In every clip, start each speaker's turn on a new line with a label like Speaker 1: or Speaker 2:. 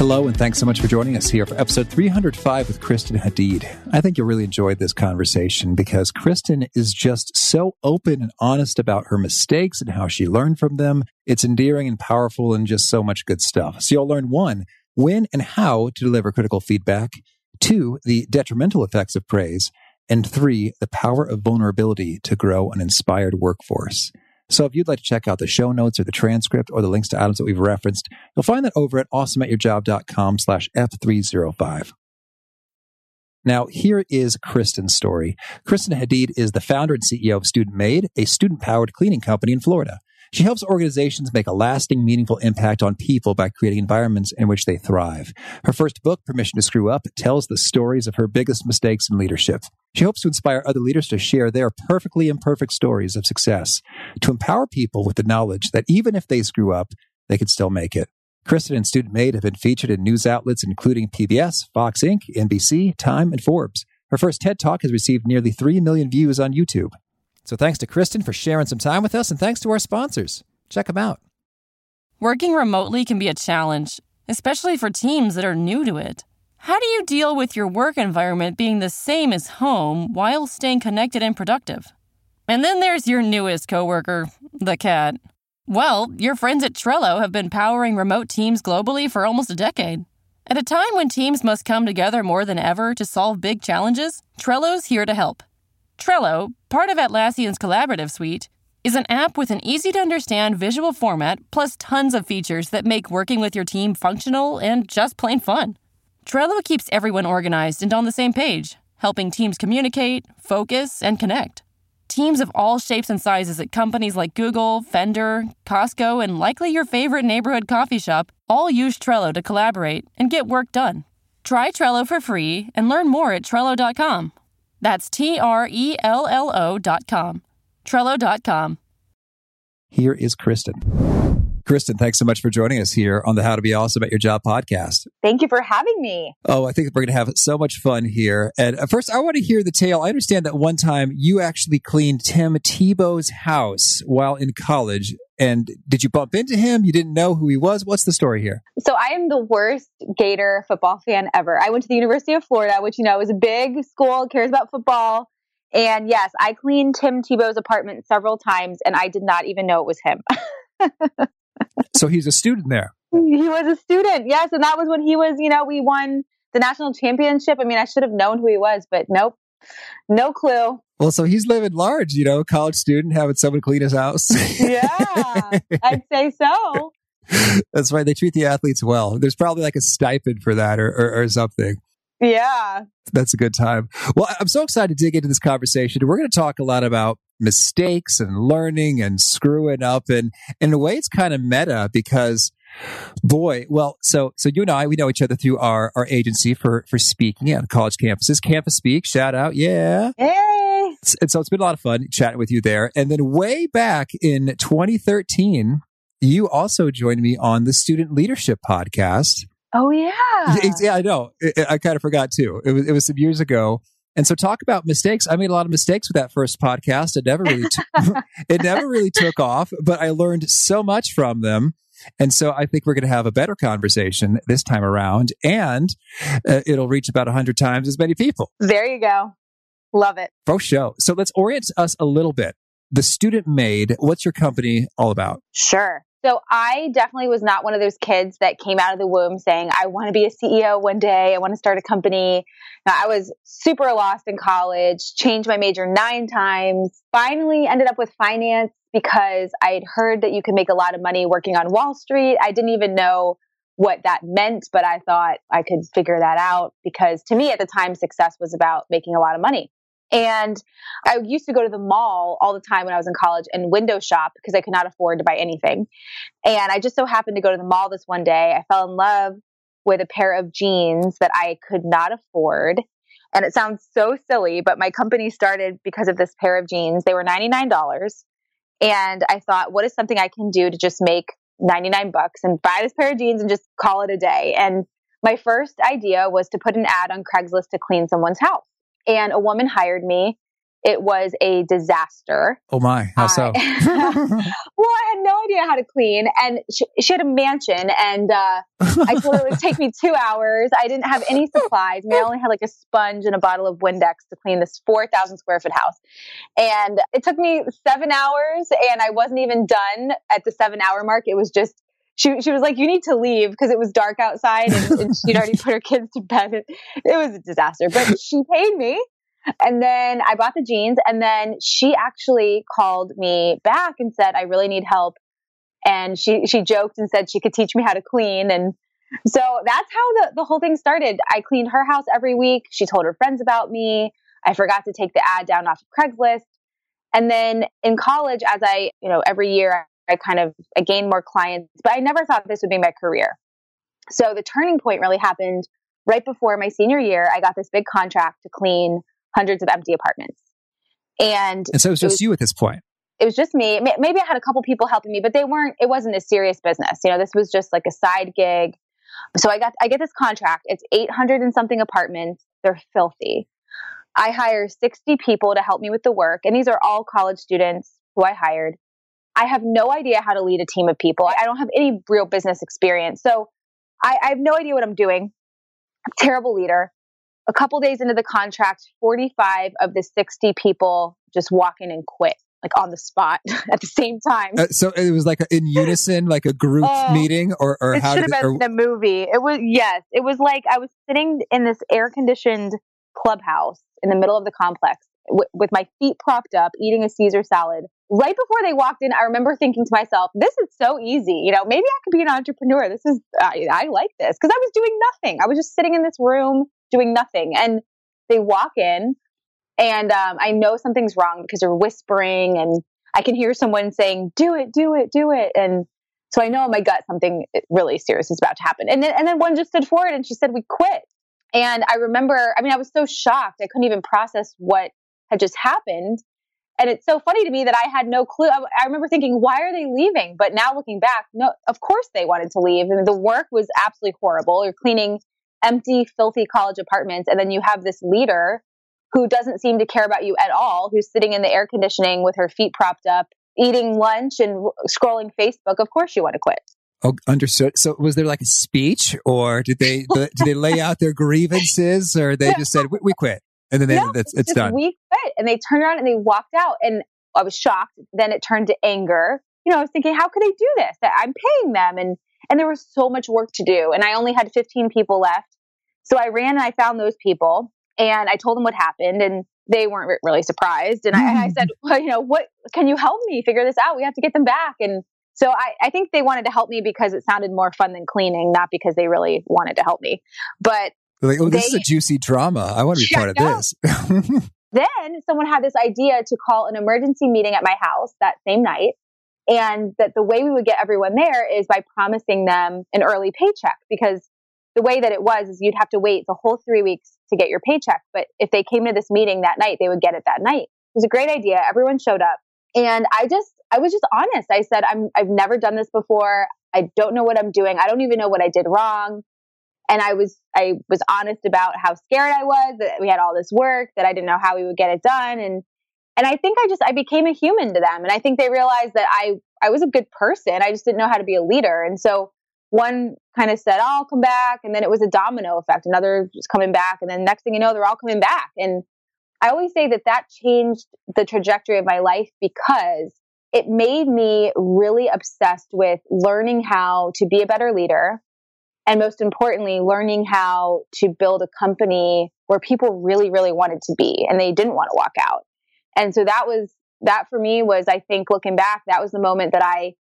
Speaker 1: Hello, and thanks so much for joining us here for episode 305 with Kristen Hadeed. I think you'll really enjoy this conversation because Kristen is just so open and honest about her mistakes and how she learned from them. It's endearing and powerful and just so much good stuff. So you'll learn one, when and how to deliver critical feedback, two, the detrimental effects of praise, and three, the power of vulnerability to grow an inspired workforce. So if you'd like to check out the show notes or the transcript or the links to items that we've referenced, you'll find that over at awesomeatyourjob.com slash F305. Now, here is Kristen's story. Kristen Hadeed is the founder and CEO of Student Maid, a student powered cleaning company in Florida. She helps organizations make a lasting, meaningful impact on people by creating environments in which they thrive. Her first book, Permission to Screw Up, tells the stories of her biggest mistakes in leadership. She hopes to inspire other leaders to share their perfectly imperfect stories of success, to empower people with the knowledge that even if they screw up, they can still make it. Kristen and Student Maid have been featured in news outlets including PBS, Fox Inc., NBC, Time, and Forbes. Her first TED Talk has received nearly 3 million views on YouTube. So thanks to Kristen for sharing some time with us, and thanks to our sponsors. Check them out.
Speaker 2: Working remotely can be a challenge, especially for teams that are new to it. How do you deal with your work environment being the same as home while staying connected and productive? And then there's your newest coworker, the cat. Well, your friends at Trello have been powering remote teams globally for almost a decade. At a time when teams must come together more than ever to solve big challenges, Trello's here to help. Trello, part of Atlassian's collaborative suite, is an app with an easy to understand visual format plus tons of features that make working with your team functional and just plain fun. Trello keeps everyone organized and on the same page, helping teams communicate, focus, and connect. Teams of all shapes and sizes at companies like Google, Fender, Costco, and likely your favorite neighborhood coffee shop all use Trello to collaborate and get work done. Try Trello for free and learn more at Trello.com. That's T R E L L O dot com. Trello dot com.
Speaker 1: Here is Kristen. Kristen, thanks so much for joining us here on the How to Be Awesome at Your Job podcast.
Speaker 3: Thank you for having me.
Speaker 1: Oh, I think we're going to have so much fun here. And uh, first, I want to hear the tale. I understand that one time you actually cleaned Tim Tebow's house while in college. And did you bump into him? You didn't know who he was? What's the story here?
Speaker 3: So I am the worst Gator football fan ever. I went to the University of Florida, which, you know, is a big school, cares about football. And yes, I cleaned Tim Tebow's apartment several times and I did not even know it was him.
Speaker 1: so he's a student there.
Speaker 3: He was a student, yes. And that was when he was, you know, we won the national championship. I mean, I should have known who he was, but nope, no clue.
Speaker 1: Well, so he's living large, you know, college student having someone clean his house.
Speaker 3: yeah, I'd say so.
Speaker 1: That's right. They treat the athletes well. There's probably like a stipend for that or, or, or something.
Speaker 3: Yeah.
Speaker 1: That's a good time. Well, I'm so excited to dig into this conversation. We're going to talk a lot about mistakes and learning and screwing up. And in a way, it's kind of meta because boy, well, so, so you and I, we know each other through our, our agency for, for speaking at college campuses, Campus Speak, shout out. Yeah.
Speaker 3: Hey.
Speaker 1: And so it's been a lot of fun chatting with you there. And then way back in 2013, you also joined me on the Student Leadership Podcast.
Speaker 3: Oh yeah,
Speaker 1: yeah, I know. I, I kind of forgot too. It was it was some years ago, and so talk about mistakes. I made a lot of mistakes with that first podcast. It never really t- it never really took off, but I learned so much from them. And so I think we're going to have a better conversation this time around, and uh, it'll reach about 100 times as many people.
Speaker 3: There you go. Love it.
Speaker 1: For show. So let's orient us a little bit. The Student Maid, what's your company all about?
Speaker 3: Sure. So I definitely was not one of those kids that came out of the womb saying, I want to be a CEO one day. I want to start a company. Now, I was super lost in college, changed my major nine times, finally ended up with finance because I had heard that you could make a lot of money working on Wall Street. I didn't even know what that meant, but I thought I could figure that out because to me at the time, success was about making a lot of money. And I used to go to the mall all the time when I was in college and window shop because I could not afford to buy anything. And I just so happened to go to the mall this one day. I fell in love with a pair of jeans that I could not afford. And it sounds so silly, but my company started because of this pair of jeans. They were $99 And I thought, what is something I can do to just make 99 bucks and buy this pair of jeans and just call it a day? And my first idea was to put an ad on Craigslist to clean someone's house. And a woman hired me it was a disaster.
Speaker 1: Oh my, how so?
Speaker 3: I, well, I had no idea how to clean, and she, she had a mansion, and uh, I told her it would take me two hours. I didn't have any supplies. I, mean, I only had like a sponge and a bottle of Windex to clean this four thousand square foot house, and it took me seven hours, and I wasn't even done at the seven hour mark. It was just she, she was like, you need to leave because it was dark outside and, and she'd already put her kids to bed. It, was a disaster, but she paid me and then I bought the jeans and then she actually called me back and said, I really need help. And she, she joked and said she could teach me how to clean. And so that's how the, the whole thing started. I cleaned her house every week. She told her friends about me. I forgot to take the ad down off of Craigslist. And then in college, as I, you know, every year I kind of I gained more clients, but I never thought this would be my career. So the turning point really happened right before my senior year. I got this big contract to clean hundreds of empty apartments. And,
Speaker 1: and so it was just it was, you at this point.
Speaker 3: It was just me. Maybe I had a couple people helping me, but they weren't, it wasn't a serious business. You know, this was just like a side gig. So I got, I get this contract. It's 800 and something apartments. They're filthy. I hire 60 people to help me with the work. And these are all college students who I hired. I have no idea how to lead a team of people. I don't have any real business experience. So I, I have no idea what I'm doing. I'm terrible leader a couple days into the contract, 45 of the 60 people just walk in and quit, like on the spot at the same time.
Speaker 1: Uh, so it was like a, in unison, like a group oh, meeting, or, or
Speaker 3: it
Speaker 1: how
Speaker 3: should have been
Speaker 1: or...
Speaker 3: the movie. It was yes, it was like I was sitting in this air conditioned clubhouse in the middle of the complex w- with my feet propped up, eating a Caesar salad. Right before they walked in, I remember thinking to myself, "This is so easy. You know, maybe I could be an entrepreneur. This is I, I like this because I was doing nothing. I was just sitting in this room." doing nothing. And they walk in, and um, I know something's wrong because they're whispering, and I can hear someone saying, "Do it, do it, do it," and so I know in my gut something really serious is about to happen. And then, and then one just stood forward and she said, "We quit." And I remember, I mean, I was so shocked. I couldn't even process what had just happened. And it's so funny to me that I had no clue. I, I, remember thinking, why are they leaving? But now looking back, no, of course they wanted to leave. And the work was absolutely horrible. You're cleaning empty, filthy college apartments. And then you have this leader who doesn't seem to care about you at all, who's sitting in the air conditioning with her feet propped up, eating lunch and scrolling Facebook. Of course you want to quit.
Speaker 1: Oh, understood. So was there like a speech or did they, did they lay out their grievances or they just said, we, we quit? And then they, no, it's, it's done.
Speaker 3: We quit. And they turned around and they walked out and I was shocked. Then it turned to anger. You know, I was thinking, how could they do this? I'm paying them and and there was so much work to do. And I only had 15 people left. So I ran and I found those people and I told them what happened. And they weren't really surprised. And I, I mm. said, well, you know, what can you help me figure this out? We have to get them back. And so I, I think they wanted to help me because it sounded more fun than cleaning, not because they really wanted to help me. But
Speaker 1: They're like, oh, this they, is a juicy drama. I want to be part of this.
Speaker 3: then someone had this idea to call an emergency meeting at my house that same night and that the way we would get everyone there is by promising them an early paycheck because the way that it was is you'd have to wait the whole three weeks to get your paycheck. But if they came to this meeting that night, they would get it that night. It was a great idea. Everyone showed up. And I just, I was just honest. I said, I'm, I've never done this before. I don't know what I'm doing. I don't even know what I did wrong. And I was, I was honest about how scared I was that we had all this work, that I didn't know how we would get it done. And and I think I just I became a human to them, and I think they realized that I I was a good person. I just didn't know how to be a leader, and so one kind of said, oh, "I'll come back," and then it was a domino effect. Another was coming back, and then next thing you know, they're all coming back. And I always say that that changed the trajectory of my life because it made me really obsessed with learning how to be a better leader. And most importantly, learning how to build a company where people really, really wanted to be and they didn't want to walk out. And so that was, that for me was, I think looking back, that was the moment that I,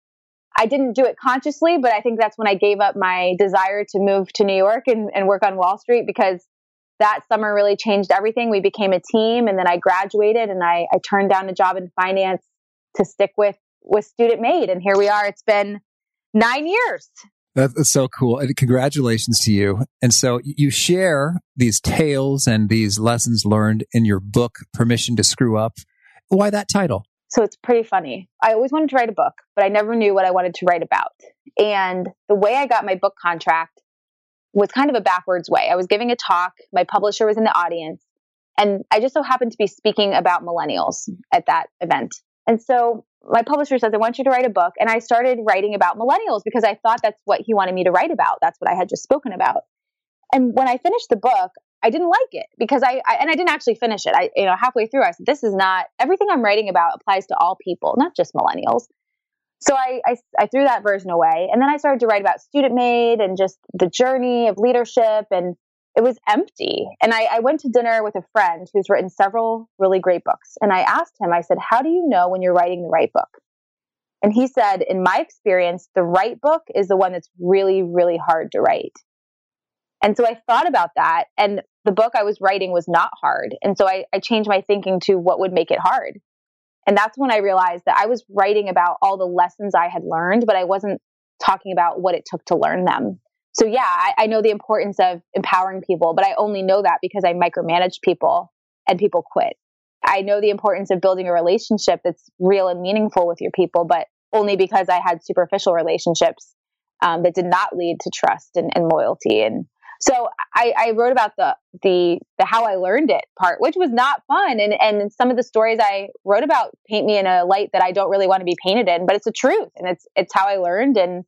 Speaker 3: I didn't do it consciously, but I think that's when I gave up my desire to move to New York and, and work on Wall Street because that summer really changed everything. We became a team and then I graduated and I, I turned down a job in finance to stick with, with Student Maid. And here we are. It's been nine years.
Speaker 1: That's so cool. And congratulations to you. And so you share these tales and these lessons learned in your book, Permission to Screw Up. Why that title?
Speaker 3: So it's pretty funny. I always wanted to write a book, but I never knew what I wanted to write about. And the way I got my book contract was kind of a backwards way. I was giving a talk, my publisher was in the audience, and I just so happened to be speaking about millennials at that event. And so my publisher says, I want you to write a book. And I started writing about millennials because I thought that's what he wanted me to write about. That's what I had just spoken about. And when I finished the book, I didn't like it because I, I, and I didn't actually finish it. I you know halfway through I said this is not everything I'm writing about applies to all people, not just millennials. So I, I, I threw that version away, and then I started to write about Student Maid and just the journey of leadership, and it was empty. And I, I went to dinner with a friend who's written several really great books, and I asked him, I said, "How do you know when you're writing the right book?" And he said, "In my experience, the right book is the one that's really really hard to write." And so I thought about that. And the book I was writing was not hard. And so I, I, changed my thinking to what would make it hard. And that's when I realized that I was writing about all the lessons I had learned, but I wasn't talking about what it took to learn them. So, yeah, I, I know the importance of empowering people, but I only know that because I micromanage people and people quit. I know the importance of building a relationship that's real and meaningful with your people, but only because I had superficial relationships um, that did not lead to trust and, and loyalty. And so I, I, wrote about the, the the how I learned it part, which was not fun. And and some of the stories I wrote about paint me in a light that I don't really want to be painted in, but it's the truth and it's it's how I learned. And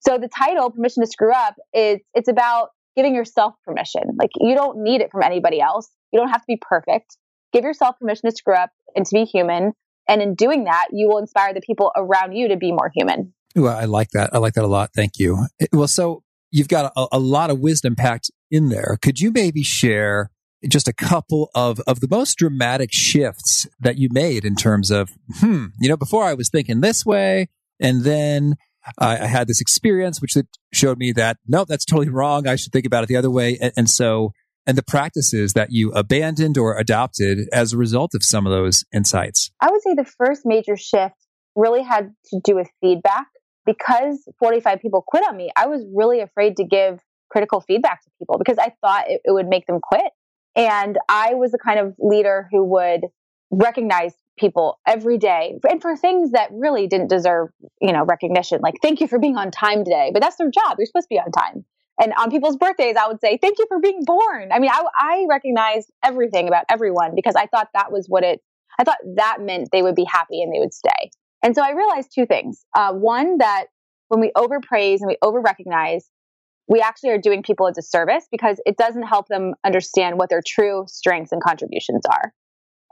Speaker 3: so the title, Permission to Screw Up, is it's about giving yourself permission. Like you don't need it from anybody else. You don't have to be perfect. Give yourself permission to screw up and to be human. And in doing that, you will inspire the people around you to be more human.
Speaker 1: Well, I like that. I like that a lot. Thank you. Well, so you've got a, a lot of wisdom packed in there. Could you maybe share just a couple of, of the most dramatic shifts that you made in terms of, hmm, you know, before I was thinking this way, and then I, I had this experience which showed me that, no, that's totally wrong. I should think about it the other way. And, and so, and the practices that you abandoned or adopted as a result of some of those insights?
Speaker 3: I would say the first major shift really had to do with feedback because 45 people quit on me, I was really afraid to give critical feedback to people because I thought it, it would make them quit. And I was the kind of leader who would recognize people every day and for things that really didn't deserve, you know, recognition. Like, thank you for being on time today, but that's their job. You're supposed to be on time. And on people's birthdays, I would say, thank you for being born. I mean, I, I recognized everything about everyone because I thought that was what it, I thought that meant they would be happy and they would stay. And so I realized two things. Uh, one, that when we overpraise and we over recognize, we actually are doing people a disservice because it doesn't help them understand what their true strengths and contributions are.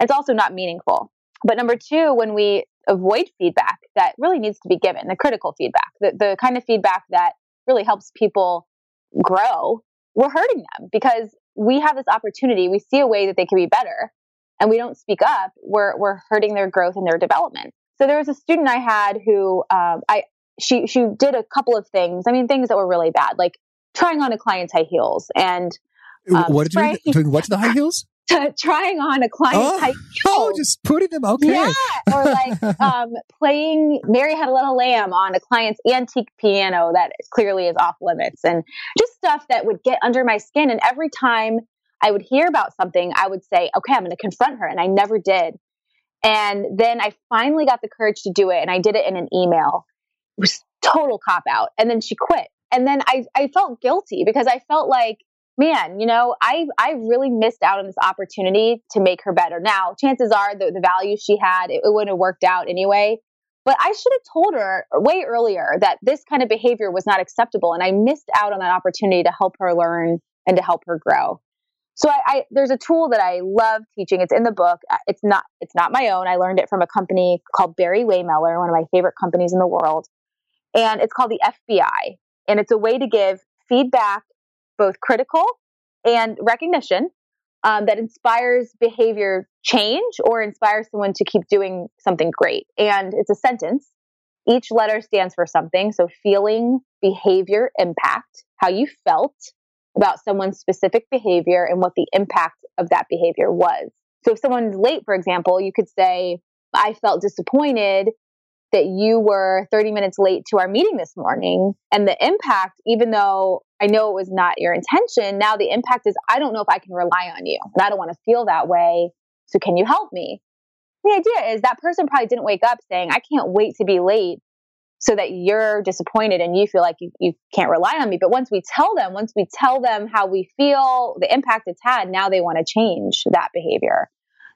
Speaker 3: It's also not meaningful. But number two, when we avoid feedback that really needs to be given, the critical feedback, the, the kind of feedback that really helps people grow, we're hurting them because we have this opportunity. We see a way that they can be better and we don't speak up. We're, we're hurting their growth and their development. So there was a student I had who um, I she she did a couple of things. I mean, things that were really bad, like trying on a client's high heels and
Speaker 1: um, what did you doing? What to the high heels?
Speaker 3: trying on a client's oh, high heels. Oh,
Speaker 1: just putting them okay.
Speaker 3: Yeah, or like um, playing "Mary Had a Little Lamb" on a client's antique piano that clearly is off limits, and just stuff that would get under my skin. And every time I would hear about something, I would say, "Okay, I'm going to confront her," and I never did. And then I finally got the courage to do it and I did it in an email. It was total cop out. And then she quit. And then I, I felt guilty because I felt like, man, you know, I, I really missed out on this opportunity to make her better. Now, chances are the, the value she had, it, it wouldn't have worked out anyway. But I should have told her way earlier that this kind of behavior was not acceptable. And I missed out on that opportunity to help her learn and to help her grow. So I, I, there's a tool that I love teaching. It's in the book. Uh, it's not it's not my own. I learned it from a company called Barry-Wehmiller, one of my favorite companies in the world. And it's called the FBI. And it's a way to give feedback, both critical and recognition, um, that inspires behavior change or inspires someone to keep doing something great. And it's a sentence. Each letter stands for something. So feeling, behavior, impact, how you felt, about someone's specific behavior and what the impact of that behavior was. So if someone's late, for example, you could say, I felt disappointed that you were 30 minutes late to our meeting this morning. And the impact, even though I know it was not your intention, now the impact is I don't know if I can rely on you. And I don't want to feel that way. So can you help me? the idea is that person probably didn't wake up saying, I can't wait to be late so that you're disappointed and you feel like you, you can't rely on me. But once we tell them, once we tell them how we feel, the impact it's had, now they want to change that behavior.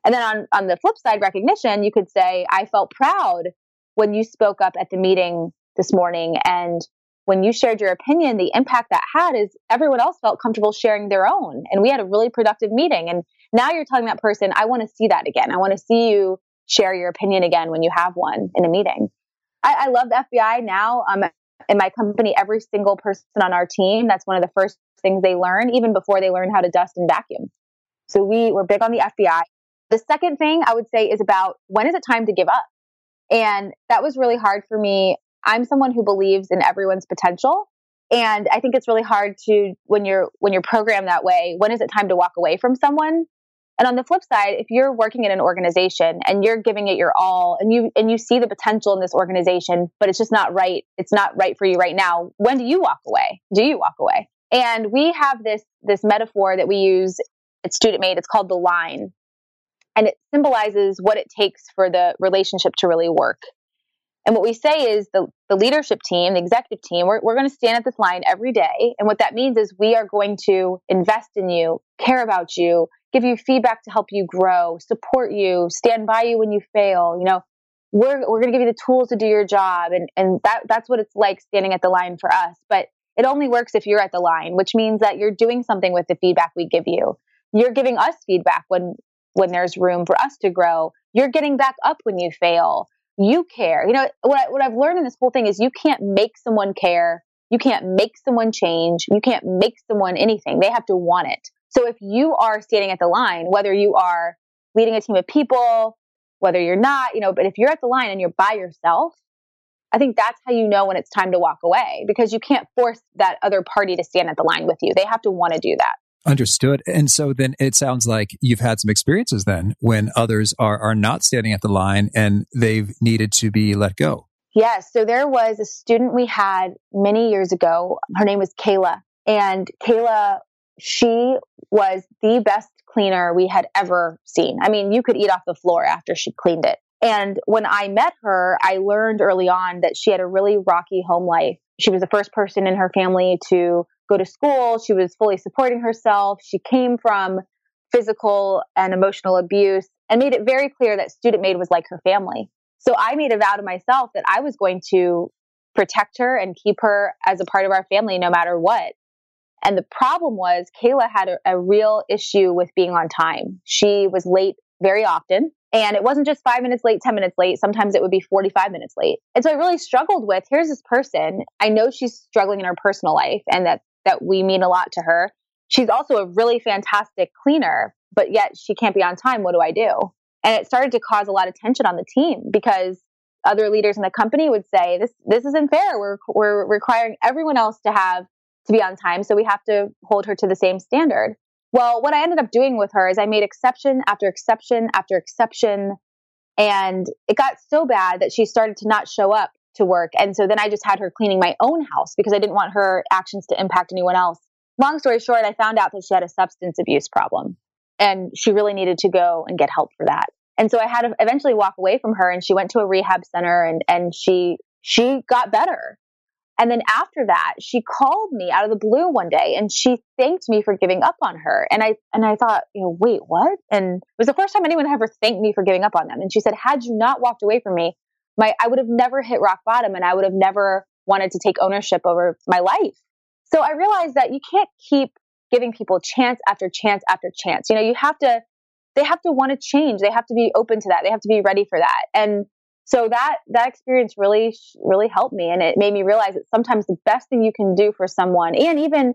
Speaker 3: And then on, on the flip side, recognition, you could say, I felt proud when you spoke up at the meeting this morning and when you shared your opinion, the impact that had is everyone else felt comfortable sharing their own. And we had a really productive meeting. And now you're telling that person, I want to see that again. I want to see you share your opinion again when you have one in a meeting. I, I love the FBI now. Um, in my company, every single person on our team, that's one of the first things they learn, even before they learn how to dust and vacuum. So we were big on the FBI. The second thing I would say is about when is it time to give up? And that was really hard for me. I'm someone who believes in everyone's potential. And I think it's really hard to when you're when you're programmed that way, when is it time to walk away from someone? And on the flip side, if you're working in an organization and you're giving it your all and you and you see the potential in this organization, but it's just not right, it's not right for you right now, when do you walk away? Do you walk away? And we have this this metaphor that we use at Student Maid. It's called the line. And it symbolizes what it takes for the relationship to really work. And what we say is the, the leadership team, the executive team, we're, we're going to stand at this line every day. And what that means is we are going to invest in you, care about you, give you feedback to help you grow, support you, stand by you when you fail. You know, we're, we're going to give you the tools to do your job. And, and that, that's what it's like standing at the line for us. But it only works if you're at the line, which means that you're doing something with the feedback we give you. You're giving us feedback when, when there's room for us to grow. You're getting back up when you fail you care. You know, what, I, what I've learned in this whole thing is you can't make someone care. You can't make someone change. You can't make someone anything. They have to want it. So if you are standing at the line, whether you are leading a team of people, whether you're not, you know, but if you're at the line and you're by yourself, I think that's how you know when it's time to walk away because you can't force that other party to stand at the line with you. They have to want to do that.
Speaker 1: Understood. And so then it sounds like you've had some experiences then when others are, are not standing at the line and they've needed to be let go.
Speaker 3: Yes. So there was a student we had many years ago. Her name was Kayla. And Kayla, she was the best cleaner we had ever seen. I mean, you could eat off the floor after she cleaned it. And when I met her, I learned early on that she had a really rocky home life. She was the first person in her family to go to school. She was fully supporting herself. She came from physical and emotional abuse and made it very clear that Student Maid was like her family. So I made a vow to myself that I was going to protect her and keep her as a part of our family no matter what. And the problem was Kayla had a, a real issue with being on time. She was late very often. And it wasn't just five minutes late, 10 minutes late. Sometimes it would be 45 minutes late. And so I really struggled with here's this person. I know she's struggling in her personal life and that that we mean a lot to her. She's also a really fantastic cleaner, but yet she can't be on time. What do I do? And it started to cause a lot of tension on the team because other leaders in the company would say, this, this isn't fair. We're, we're requiring everyone else to have to be on time. So we have to hold her to the same standard. Well, what I ended up doing with her is I made exception after exception after exception. And it got so bad that she started to not show up to work. And so then I just had her cleaning my own house because I didn't want her actions to impact anyone else. Long story short, I found out that she had a substance abuse problem and she really needed to go and get help for that. And so I had to eventually walk away from her and she went to a rehab center and, and she, she got better. And then after that, she called me out of the blue one day and she thanked me for giving up on her. And I and I thought, you know, wait, what? And it was the first time anyone ever thanked me for giving up on them. And she said, had you not walked away from me, my I would have never hit rock bottom and I would have never wanted to take ownership over my life. So I realized that you can't keep giving people chance after chance after chance. You know, you have to they have to want to change. They have to be open to that. They have to be ready for that. And so that that experience really really helped me and it made me realize that sometimes the best thing you can do for someone and even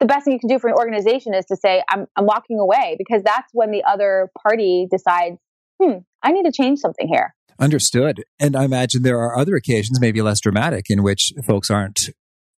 Speaker 3: the best thing you can do for an organization is to say I'm I'm walking away because that's when the other party decides, "Hmm, I need to change something here."
Speaker 1: Understood. And I imagine there are other occasions, maybe less dramatic, in which folks aren't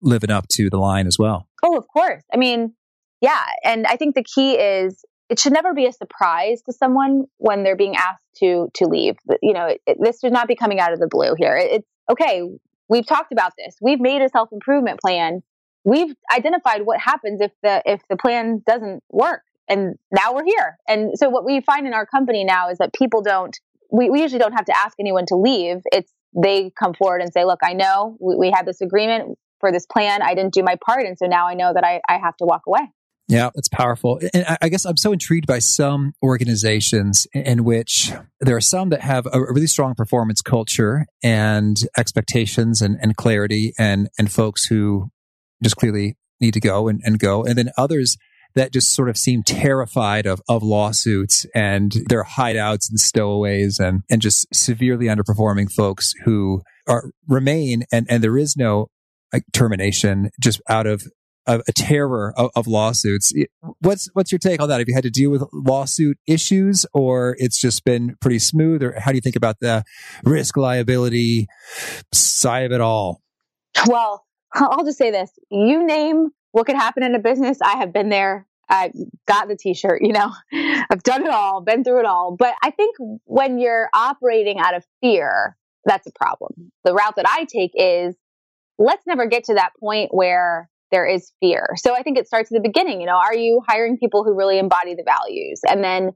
Speaker 1: living up to the line as well.
Speaker 3: Oh, of course. I mean, yeah. And I think the key is it should never be a surprise to someone when they're being asked to to leave. You know, it, this should not be coming out of the blue here. It, it's okay. We've talked about this. We've made a self improvement plan. We've identified what happens if the if the plan doesn't work, and now we're here. And so what we find in our company now is that people don't we, we usually don't have to ask anyone to leave. It's they come forward and say, look, I know we, we had this agreement for this plan. I didn't do my part. And so now I know that I, I have to walk away.
Speaker 1: Yeah, that's powerful. And I guess I'm so intrigued by some organizations in which there are some that have a really strong performance culture and expectations and, and clarity and, and folks who just clearly need to go and, and go. And then others that just sort of seem terrified of, of lawsuits and their hideouts and stowaways and, and just severely underperforming folks who are remain and, and there is no like, termination just out of a, a terror of, of, lawsuits. What's what's your take on that? Have you had to deal with lawsuit issues, or it's just been pretty smooth? Or how do you think about the risk liability side of it all?
Speaker 3: Well, I'll just say this: you name what could happen in a business, I have been there. I got the t-shirt, you know, I've done it all, been through it all. But I think when you're operating out of fear, that's a problem. The route that I take is let's never get to that point where there is fear. So I think it starts at the beginning. You know, are you hiring people who really embody the values? And then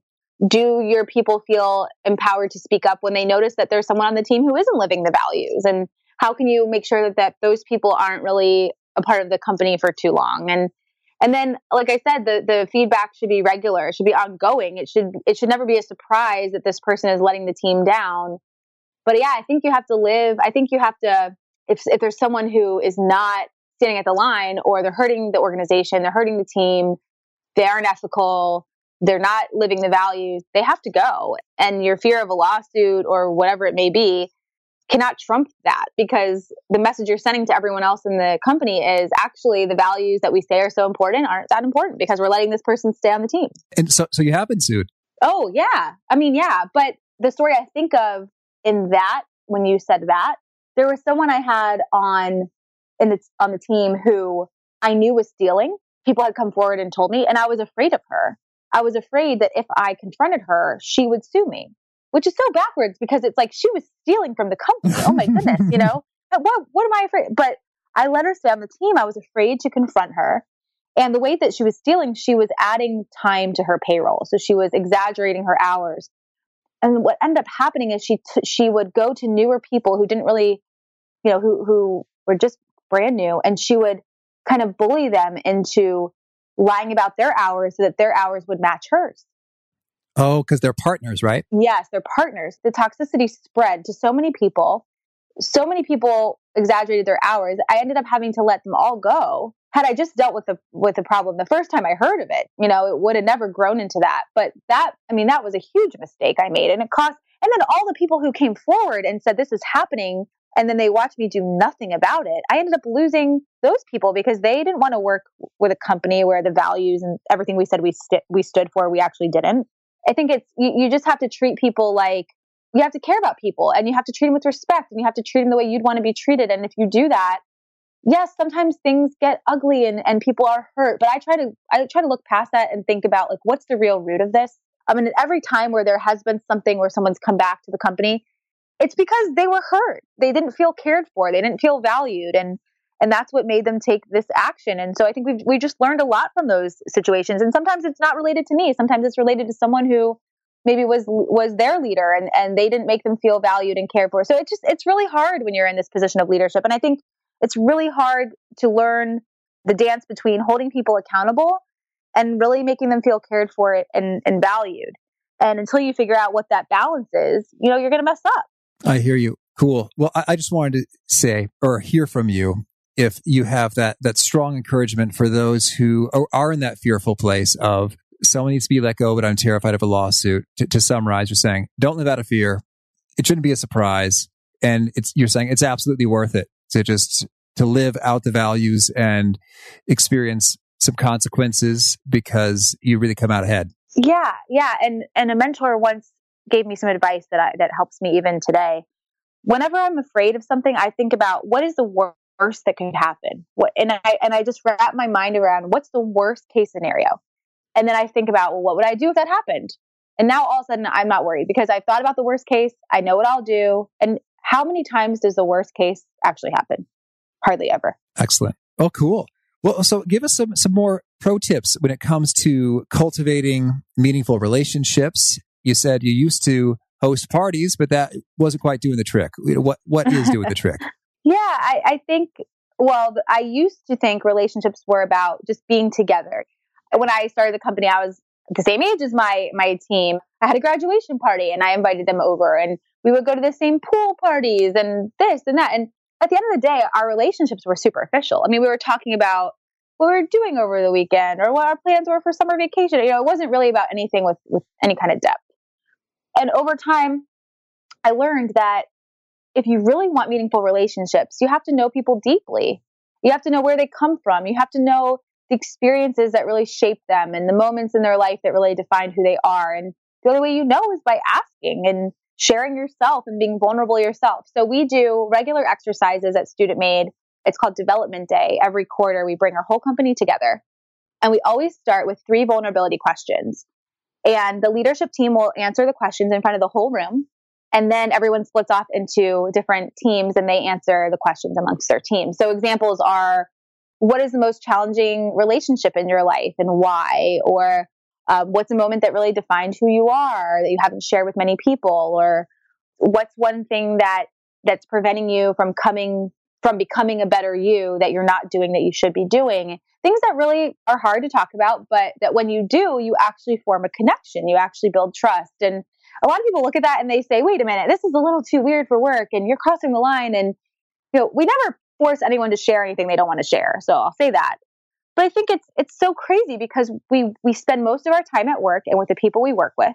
Speaker 3: do your people feel empowered to speak up when they notice that there's someone on the team who isn't living the values? And how can you make sure that, that those people aren't really a part of the company for too long? And and then, like I said, the, the feedback should be regular. It should be ongoing. It should it should never be a surprise that this person is letting the team down. But yeah, I think you have to live. I think you have to if if there's someone who is not standing at the line or they're hurting the organization, they're hurting the team, they aren't ethical, they're not living the values, they have to go. And your fear of a lawsuit or whatever it may be cannot trump that because the message you're sending to everyone else in the company is actually the values that we say are so important aren't that important because we're letting this person stay on the team.
Speaker 1: And so so you have been sued.
Speaker 3: Oh yeah. I mean, yeah. But the story I think of in that, when you said that, there was someone I had on in the, on the team who I knew was stealing. People had come forward and told me, and I was afraid of her. I was afraid that if I confronted her, she would sue me, which is so backwards because it's like she was stealing from the company. Oh my goodness, you know? What, what am I afraid? But I let her stay on the team. I was afraid to confront her. And the way that she was stealing, she was adding time to her payroll. So she was exaggerating her hours. And what ended up happening is she t- she would go to newer people who didn't really, you know, who who were just brand new, and she would kind of bully them into lying about their hours so that their hours would match hers.
Speaker 1: Oh, because they're partners, right?
Speaker 3: Yes, they're partners. The toxicity spread to so many people. So many people exaggerated their hours. I ended up having to let them all go. Had I just dealt with the with the problem the first time I heard of it, you know, it would have never grown into that. But that, I mean, that was a huge mistake I made, and it cost. And then all the people who came forward and said this is happening and then they watched me do nothing about it. I ended up losing those people because they didn't want to work with a company where the values and everything we said we st- we stood for, we actually didn't. I think it's you, you just have to treat people like you have to care about people and you have to treat them with respect and you have to treat them the way you'd want to be treated. And if you do that, yes, sometimes things get ugly and, and people are hurt. But I try to I try to look past that and think about like what's the real root of this. I mean, every time where there has been something where someone's come back to the company, it's because they were hurt. They didn't feel cared for. They didn't feel valued. And and that's what made them take this action. And so I think we've we just learned a lot from those situations. And sometimes it's not related to me. Sometimes it's related to someone who maybe was was their leader and and they didn't make them feel valued and cared for. So it just it's really hard when you're in this position of leadership. And I think it's really hard to learn the dance between holding people accountable and really making them feel cared for and, and valued. And until you figure out what that balance is, you know, you're going to mess up.
Speaker 1: I hear you. Cool. Well, I, I just wanted to say or hear from you if you have that that strong encouragement for those who are in that fearful place of someone needs to be let go, but I'm terrified of a lawsuit. To, to summarize, you're saying don't live out of fear. It shouldn't be a surprise, and it's you're saying it's absolutely worth it to just to live out the values and experience some consequences because you really come out ahead.
Speaker 3: Yeah, yeah, and and a mentor once gave me some advice that I, that helps me even today. Whenever I'm afraid of something, I think about what is the worst that could happen. What, and I and I just wrap my mind around what's the worst case scenario, and then I think about well, what would I do if that happened? And now all of a sudden I'm not worried because I've thought about the worst case. I know what I'll do. And how many times does the worst case actually happen? Hardly ever.
Speaker 1: Excellent. Oh, cool. Well, so give us some some more pro tips when it comes to cultivating meaningful relationships you said you used to host parties, but that wasn't quite doing the trick. What what is doing the trick?
Speaker 3: Yeah, I, I think. Well, I used to think relationships were about just being together. When I started the company, I was the same age as my my team. I had a graduation party, and I invited them over, and we would go to the same pool parties, and this and that. And at the end of the day, our relationships were superficial. I mean, we were talking about what we were doing over the weekend or what our plans were for summer vacation. You know, it wasn't really about anything with with any kind of depth. And over time, I learned that if you really want meaningful relationships, you have to know people deeply. You have to know where they come from. You have to know the experiences that really shape them and the moments in their life that really define who they are. And the only way you know is by asking and sharing yourself and being vulnerable yourself. So we do regular exercises at Student Maid. It's called Development Day. Every quarter, we bring our whole company together. And we always start with three vulnerability questions. And the leadership team will answer the questions in front of the whole room. And then everyone splits off into different teams and they answer the questions amongst their team. So examples are what is the most challenging relationship in your life and why? Or um, what's a moment that really defined who you are that you haven't shared with many people? Or what's one thing that that's preventing you from coming from becoming a better you that you're not doing that you should be doing things that really are hard to talk about but that when you do you actually form a connection you actually build trust and a lot of people look at that and they say wait a minute this is a little too weird for work and you're crossing the line. And you know we never force anyone to share anything they don't want to share so i'll say that. But i think it's it's so crazy because we we spend most of our time at work and with the people we work with.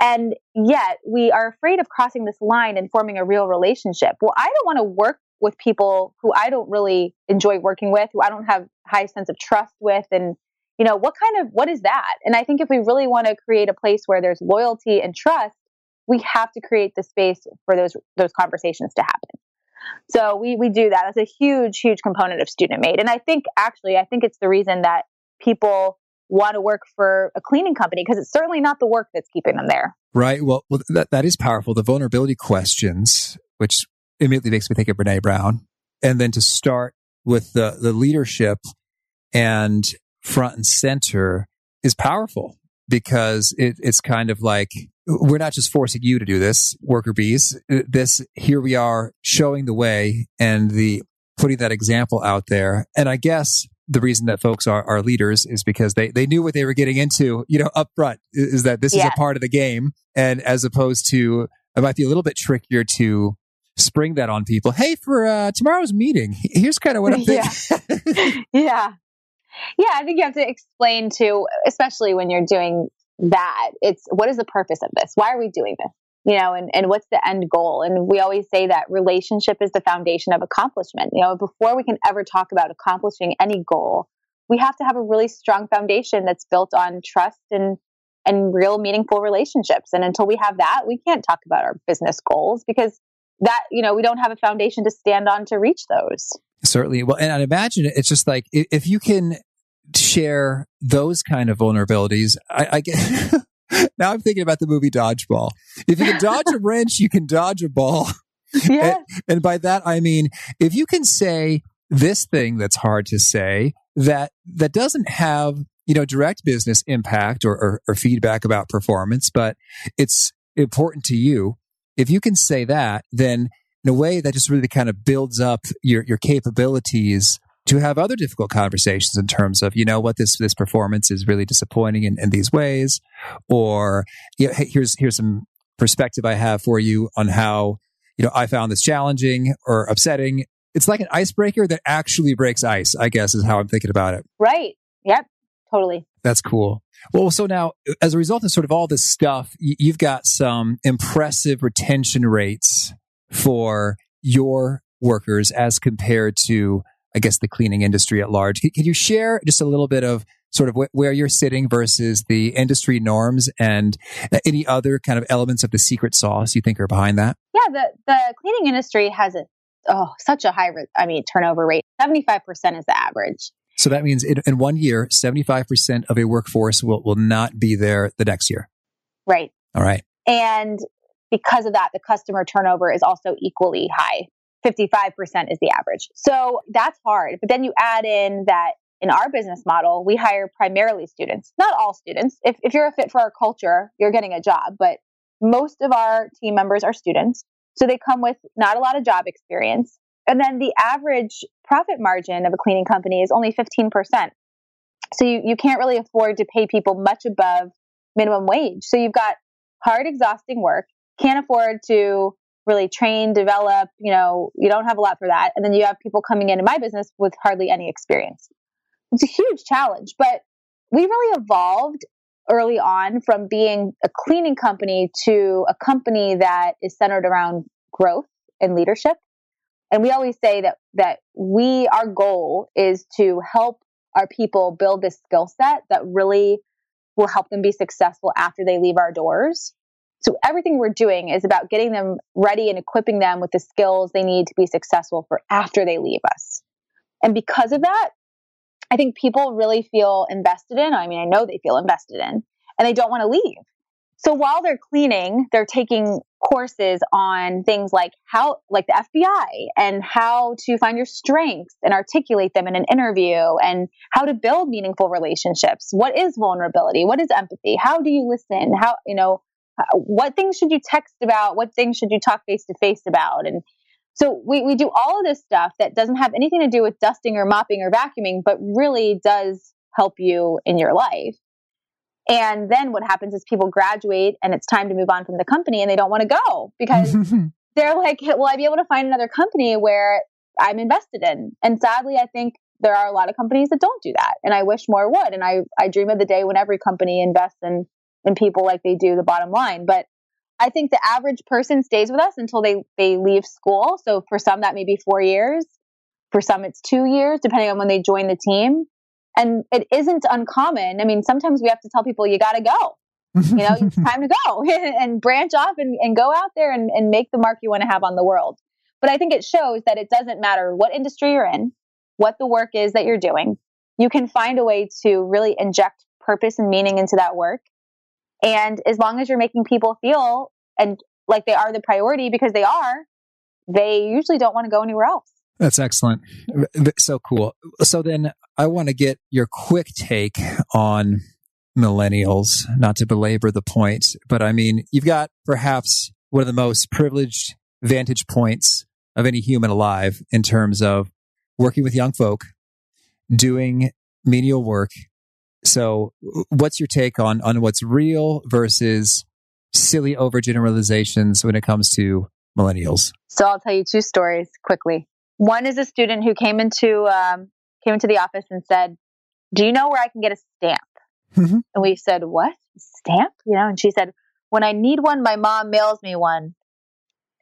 Speaker 3: And yet we are afraid of crossing this line and forming a real relationship. Well i don't want to work with people who I don't really enjoy working with, who I don't have high sense of trust with and you know, what kind of what is that? And I think if we really want to create a place where there's loyalty and trust, we have to create the space for those those conversations to happen. So we we do that as a huge huge component of Student Maid. And I think actually I think it's the reason that people want to work for a cleaning company because it's certainly not the work that's keeping them there.
Speaker 1: Right. Well, well that, that is powerful. The vulnerability questions, which immediately makes me think of Brene Brown. And then to start with the, the leadership and front and center is powerful because it, it's kind of like we're not just forcing you to do this, worker bees. This here we are showing the way and the putting that example out there. And I guess the reason that folks are, are leaders is because they, they knew what they were getting into, you know, up front is that this yeah. is a part of the game. And as opposed to, it might be a little bit trickier to spring that on people. Hey, for uh, tomorrow's meeting, here's kind of what I'm
Speaker 3: thinking. Yeah. yeah. Yeah, I think you have to explain to, especially when you're doing that, it's what is the purpose of this? Why are we doing this? You know, and, and what's the end goal? And we always say that relationship is the foundation of accomplishment. You know, before we can ever talk about accomplishing any goal, we have to have a really strong foundation that's built on trust and and real meaningful relationships. And until we have that, we can't talk about our business goals because that you know we don't have a foundation to stand on to reach those.
Speaker 1: Certainly. Well and i imagine it's just like if you can share those kind of vulnerabilities i, I get now i'm thinking about the movie dodgeball. If you can dodge a wrench you can dodge a ball. Yeah. and, and by that i mean if you can say this thing that's hard to say that that doesn't have you know direct business impact or, or, or feedback about performance but it's important to you if you can say that, then in a way that just really kind of builds up your, your capabilities to have other difficult conversations in terms of, you know, what this, this performance is really disappointing in, in these ways. Or, you know, hey, here's, here's some perspective I have for you on how, you know, I found this challenging or upsetting. It's like an icebreaker that actually breaks ice, I guess is how I'm thinking about it.
Speaker 3: Right. Yep. Totally.
Speaker 1: That's cool. Well, so now as a result of sort of all this stuff, you've got some impressive retention rates for your workers as compared to, I guess, the cleaning industry at large. Can you share just a little bit of sort of where you're sitting versus the industry norms and uh, any other kind of elements of the secret sauce you think are behind that?
Speaker 3: Yeah, the, the cleaning industry has a, oh, such a high, I mean, turnover rate. 75% is the average.
Speaker 1: So that means in, in one year, 75% of a workforce will, will not be there the next year.
Speaker 3: Right.
Speaker 1: All right.
Speaker 3: And because of that, the customer turnover is also equally high. 55% is the average. So that's hard. But then you add in that in our business model, we hire primarily students, not all students. If, if you're a fit for our culture, you're getting a job, but most of our team members are students. So they come with not a lot of job experience. And then the average profit margin of a cleaning company is only 15%. So you, you can't really afford to pay people much above minimum wage. So you've got hard, exhausting work, can't afford to really train, develop, you know, you don't have a lot for that. And then you have people coming into my business with hardly any experience. It's a huge challenge, but we really evolved early on from being a cleaning company to a company that is centered around growth and leadership. And we always say that that we our goal is to help our people build this skill set that really will help them be successful after they leave our doors. So everything we're doing is about getting them ready and equipping them with the skills they need to be successful for after they leave us. And because of that, I think people really feel invested in. I mean, I know they feel invested in and they don't want to leave. So while they're cleaning, they're taking courses on things like how, like the FBI and how to find your strengths and articulate them in an interview and how to build meaningful relationships. What is vulnerability? What is empathy? How do you listen? How, you know, uh, what things should you text about? What things should you talk face to face about? And so we, we do all of this stuff that doesn't have anything to do with dusting or mopping or vacuuming, but really does help you in your life. And then what happens is people graduate and it's time to move on from the company and they don't want to go because they're like, will I be able to find another company where I'm invested in? And sadly, I think there are a lot of companies that don't do that. And I wish more would. And I, I dream of the day when every company invests in, in people like they do the bottom line. But I think the average person stays with us until they, they leave school. So for some, that may be four years. For some, it's two years, depending on when they join the team. And it isn't uncommon. I mean, sometimes we have to tell people you got to go. you know, it's time to go and branch off and, and go out there and, and make the mark you want to have on the world. But I think it shows that it doesn't matter what industry you're in, what the work is that you're doing. You can find a way to really inject purpose and meaning into that work. And as long as you're making people feel and like they are the priority because they are, they usually don't want to go anywhere else.
Speaker 1: That's excellent. So cool. So then I want to get your quick take on millennials, not to belabor the point, but I mean, you've got perhaps one of the most privileged vantage points of any human alive in terms of working with young folk, doing menial work. So what's your take on, on what's real versus silly overgeneralizations when it comes to millennials?
Speaker 3: So I'll tell you two stories quickly. One is a student who came into um, came into the office and said, "Do you know where I can get a stamp?" Mm-hmm. And we said, "What stamp?" You know, and she said, "When I need one, my mom mails me one,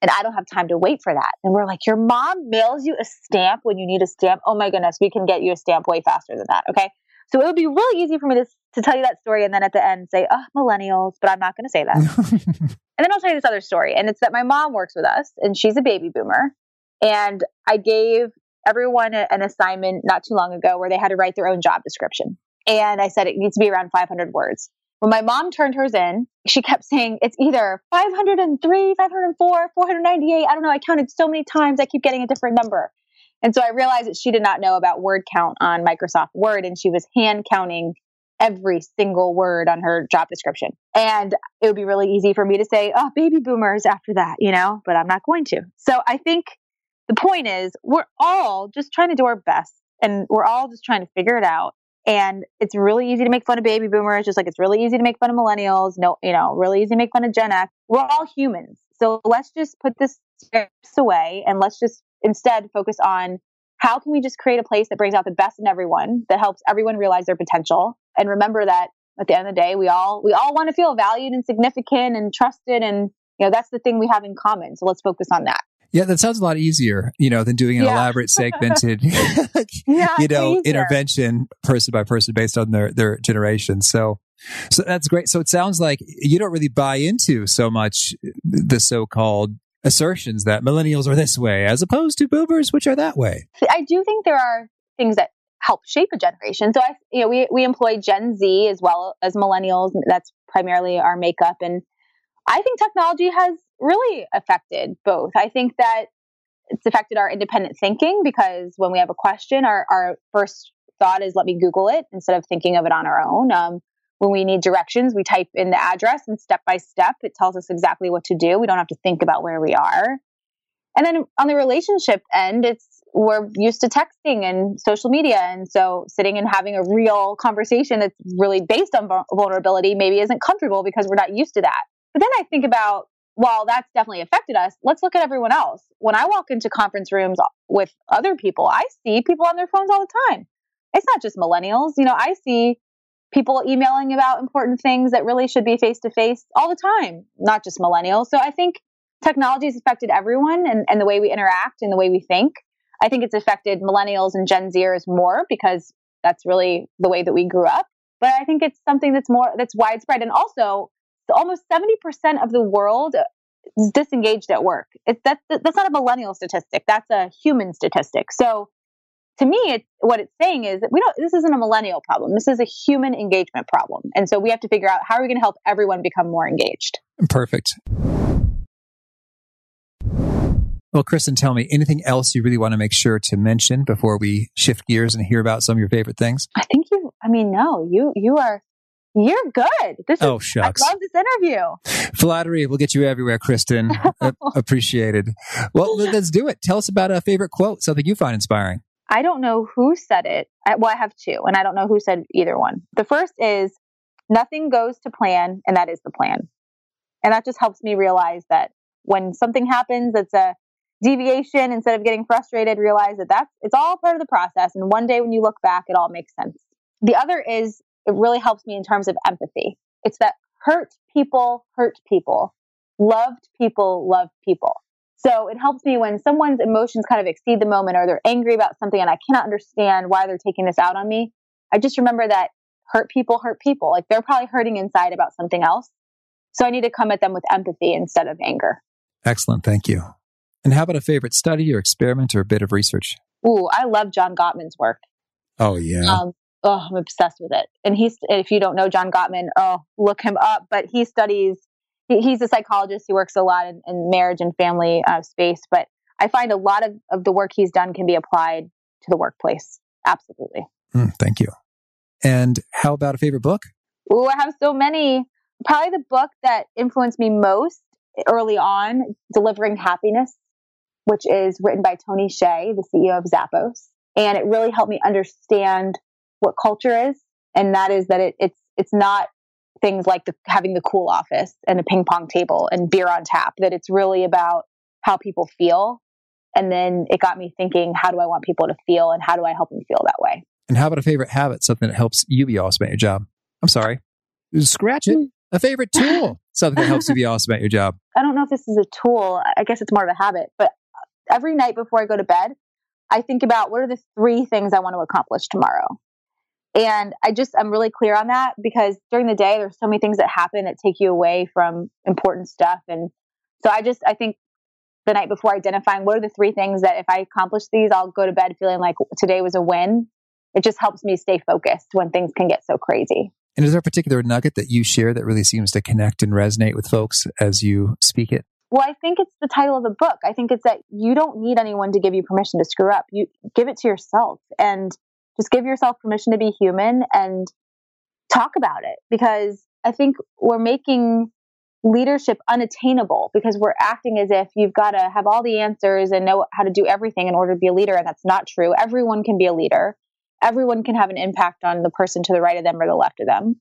Speaker 3: and I don't have time to wait for that." And we're like, "Your mom mails you a stamp when you need a stamp? Oh my goodness, we can get you a stamp way faster than that." Okay, so it would be really easy for me to to tell you that story and then at the end say, "Oh, millennials," but I'm not going to say that. and then I'll tell you this other story, and it's that my mom works with us, and she's a baby boomer, and I gave everyone a, an assignment not too long ago where they had to write their own job description. And I said it needs to be around 500 words. When my mom turned hers in, she kept saying it's either 503, 504, 498. I don't know. I counted so many times. I keep getting a different number. And so I realized that she did not know about word count on Microsoft Word and she was hand counting every single word on her job description. And it would be really easy for me to say, oh, baby boomers after that, you know, but I'm not going to. So I think the point is we're all just trying to do our best and we're all just trying to figure it out. And it's really easy to make fun of baby boomers, just like it's really easy to make fun of millennials. No, you know, really easy to make fun of Gen X. We're all humans. So let's just put this away and let's just instead focus on how can we just create a place that brings out the best in everyone, that helps everyone realize their potential. And remember that at the end of the day, we all we all want to feel valued and significant and trusted and you know that's the thing we have in common. So let's focus on that.
Speaker 1: Yeah, that sounds a lot easier, you know, than doing an yeah. elaborate segmented, yeah, you know, intervention person by person based on their, their generation. So, so that's great. So it sounds like you don't really buy into so much the so-called assertions that millennials are this way as opposed to boomers, which are that way.
Speaker 3: I do think there are things that help shape a generation. So I, you know, we, we employ Gen Z as well as millennials. That's primarily our makeup. And I think technology has really affected both. I think that it's affected our independent thinking because when we have a question, our, our first thought is let me Google it instead of thinking of it on our own. Um, when we need directions, we type in the address and step by step, it tells us exactly what to do. We don't have to think about where we are. And then on the relationship end, it's we're used to texting and social media. And so sitting and having a real conversation that's really based on vulnerability maybe isn't comfortable because we're not used to that. But then I think about, while that's definitely affected us, let's look at everyone else. When I walk into conference rooms with other people, I see people on their phones all the time. It's not just millennials. You know, I see people emailing about important things that really should be face to face all the time, not just millennials. So I think technology has affected everyone and, and the way we interact and the way we think. I think it's affected millennials and Gen Zers more because that's really the way that we grew up. But I think it's something that's more that's widespread. And also, almost 70% of the world is disengaged at work. It's that's that's not a millennial statistic. That's a human statistic. So to me, it, what it's saying is that we don't. This isn't a millennial problem. This is a human engagement problem. And so we have to figure out how are we going to help everyone become more engaged.
Speaker 1: Perfect. Well, Kristen, tell me anything else you really want to make sure to mention before we shift gears and hear about some of your favorite things?
Speaker 3: I think you, I mean, no, you, you are, you're good. This is,
Speaker 1: oh, shucks.
Speaker 3: I love this interview.
Speaker 1: Flattery will get you everywhere, Kristen. Uh, appreciated. Well, let's do it. Tell us about a favorite quote, something you find inspiring.
Speaker 3: I don't know who said it. I, well, I have two, and I don't know who said either one. The first is nothing goes to plan, and that is the plan. And that just helps me realize that when something happens that's a deviation instead of getting frustrated realize that that's it's all part of the process and one day when you look back it all makes sense the other is it really helps me in terms of empathy. It's that hurt people hurt people. Loved people love people. So it helps me when someone's emotions kind of exceed the moment or they're angry about something and i cannot understand why they're taking this out on me i just remember that hurt people hurt people. Like they're probably hurting inside about something else. So i need to come at them with empathy instead of anger.
Speaker 1: Excellent thank you. And how about a favorite study or experiment or a bit of research?
Speaker 3: Ooh, I love John Gottman's work.
Speaker 1: Oh yeah. Um,
Speaker 3: oh, I'm obsessed with it. And he's if you don't know John Gottman, oh, look him up. But he studies. He, he's a psychologist He works a lot in, in marriage and family uh, space. But I find a lot of, of the work he's done can be applied to the workplace. Absolutely.
Speaker 1: Mm, thank you. And how about a favorite book?
Speaker 3: Oh, I have so many. Probably the book that influenced me most early on, Delivering Happiness which is written by Tony Hsieh, the CEO of Zappos. And it really helped me understand what culture is. And that is that it, it's, it's not things like the, having the cool office and a ping pong table and beer on tap, that it's really about how people feel. And then it got me thinking, how do I want people to feel and how do I help them feel that way?
Speaker 1: And how about a favorite habit, something that helps you be awesome at your job? I'm sorry. Scratch it. Hmm. A favorite tool, something that helps you be awesome at your job.
Speaker 3: I don't know if this is a tool. I guess it's more of a habit, but every night before I go to bed, I think about what are the three things I want to accomplish tomorrow. And I just, I'm really clear on that because during the day, there's so many things that happen that take you away from important stuff. And so I just, I think the night before identifying what are the three things that if I accomplish these, I'll go to bed feeling like today was a win. It just helps me stay focused when things can get so crazy.
Speaker 1: And is there a particular nugget that you share that really seems to connect and resonate with folks as you speak it?
Speaker 3: Well, I think it's the title of the book. I think it's that you don't need anyone to give you permission to screw up. You give it to yourself and just give yourself permission to be human and talk about it because I think we're making leadership unattainable because we're acting as if you've got to have all the answers and know how to do everything in order to be a leader. And that's not true. Everyone can be a leader. Everyone can have an impact on the person to the right of them or the left of them.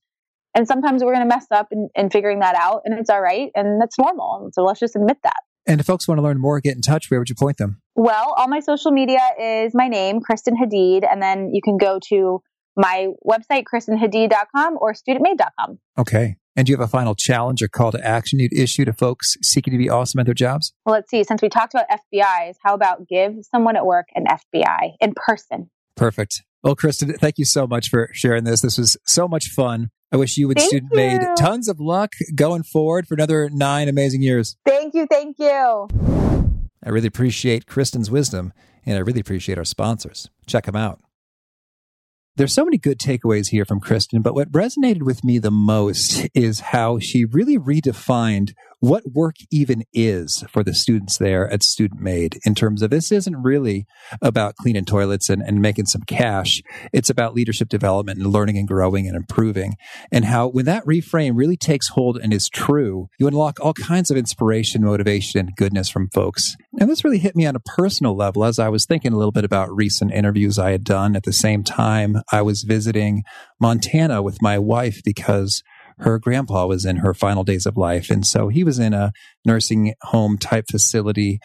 Speaker 3: And sometimes we're going to mess up in, in figuring that out, and it's all right, and that's normal. So let's just admit that.
Speaker 1: And if folks want to learn more, get in touch, where would you point them?
Speaker 3: Well, all my social media is my name, Kristen Hadeed, and then you can go to my website, kristenhadeed.com or studentmaid.com.
Speaker 1: Okay. And do you have a final challenge or call to action you'd issue to folks seeking to be awesome at their jobs?
Speaker 3: Well, let's see. Since we talked about FBIs, how about give someone at work an FBI in person?
Speaker 1: Perfect. Well, Kristen, thank you so much for sharing this. This was so much fun. I wish you and thank Student you. Maid tons of luck going forward for another nine amazing years.
Speaker 3: Thank you. Thank you.
Speaker 1: I really appreciate Kristen's wisdom, and I really appreciate our sponsors. Check them out. There's so many good takeaways here from Kristen, but what resonated with me the most is how she really redefined what work even is for the students there at Student Maid in terms of this isn't really about cleaning toilets and, and making some cash. It's about leadership development and learning and growing and improving. And how when that reframe really takes hold and is true, you unlock all kinds of inspiration, motivation, and goodness from folks. And this really hit me on a personal level as I was thinking a little bit about recent interviews I had done at the same time I was visiting Montana with my wife because her grandpa was in her final days of life. And so he was in a nursing home type facility.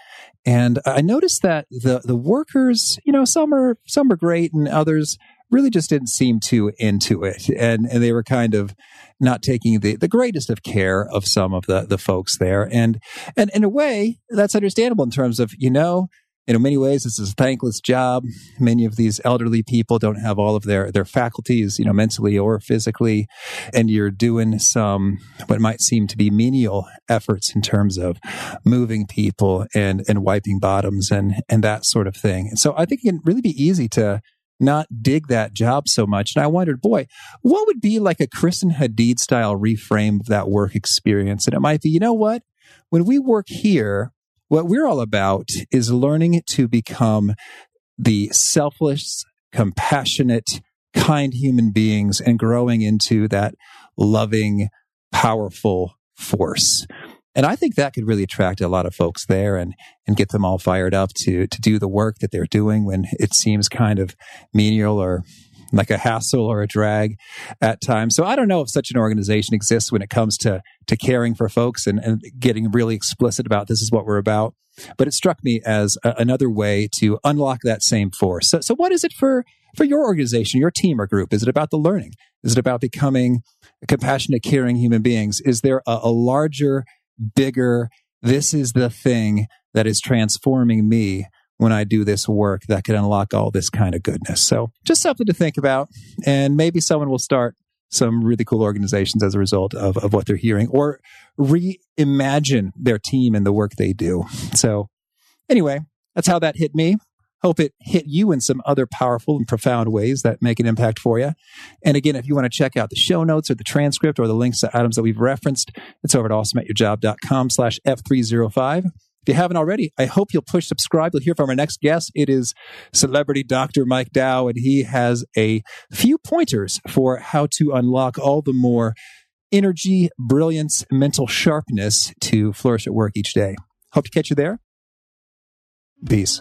Speaker 1: And I noticed that the, the workers, you know, some are, some are great and others really just didn't seem too into it. And, and they were kind of not taking the, the greatest of care of some of the, the folks there. And, and in a way, that's understandable in terms of, you know, in many ways, this is a thankless job. Many of these elderly people don't have all of their, their faculties, you know, mentally or physically. And you're doing some, what might seem to be menial efforts in terms of moving people and, and wiping bottoms and, and that sort of thing. And so I think it can really be easy to not dig that job so much. And I wondered, boy, what would be like a Kristen Hadeed style reframe of that work experience? And it might be, you know what? When we work here, what we're all about is learning to become the selfless, compassionate, kind human beings and growing into that loving, powerful force. And I think that could really attract a lot of folks there and, and get them all fired up to, to do the work that they're doing when it seems kind of menial or like a hassle or a drag at times. So I don't know if such an organization exists when it comes to to caring for folks and, and getting really explicit about this is what we're about. But it struck me as a, another way to unlock that same force. So, so what is it for for your organization, your team or group? Is it about the learning? Is it about becoming compassionate, caring human beings? Is there a, a larger, bigger, this is the thing that is transforming me when I do this work that could unlock all this kind of goodness. So just something to think about. And maybe someone will start some really cool organizations as a result of, of what they're hearing or reimagine their team and the work they do. So anyway, that's how that hit me. Hope it hit you in some other powerful and profound ways that make an impact for you. And again, if you want to check out the show notes or the transcript or the links to items that we've referenced, it's over at awesomeatyourjob.com slash ep305. If you haven't already, I hope you'll push subscribe. You'll hear from our next guest. It is celebrity Dr. Mike Dow, and he has a few pointers for how to unlock all the more energy, brilliance, mental sharpness to flourish at work each day. Hope to catch you there. Peace.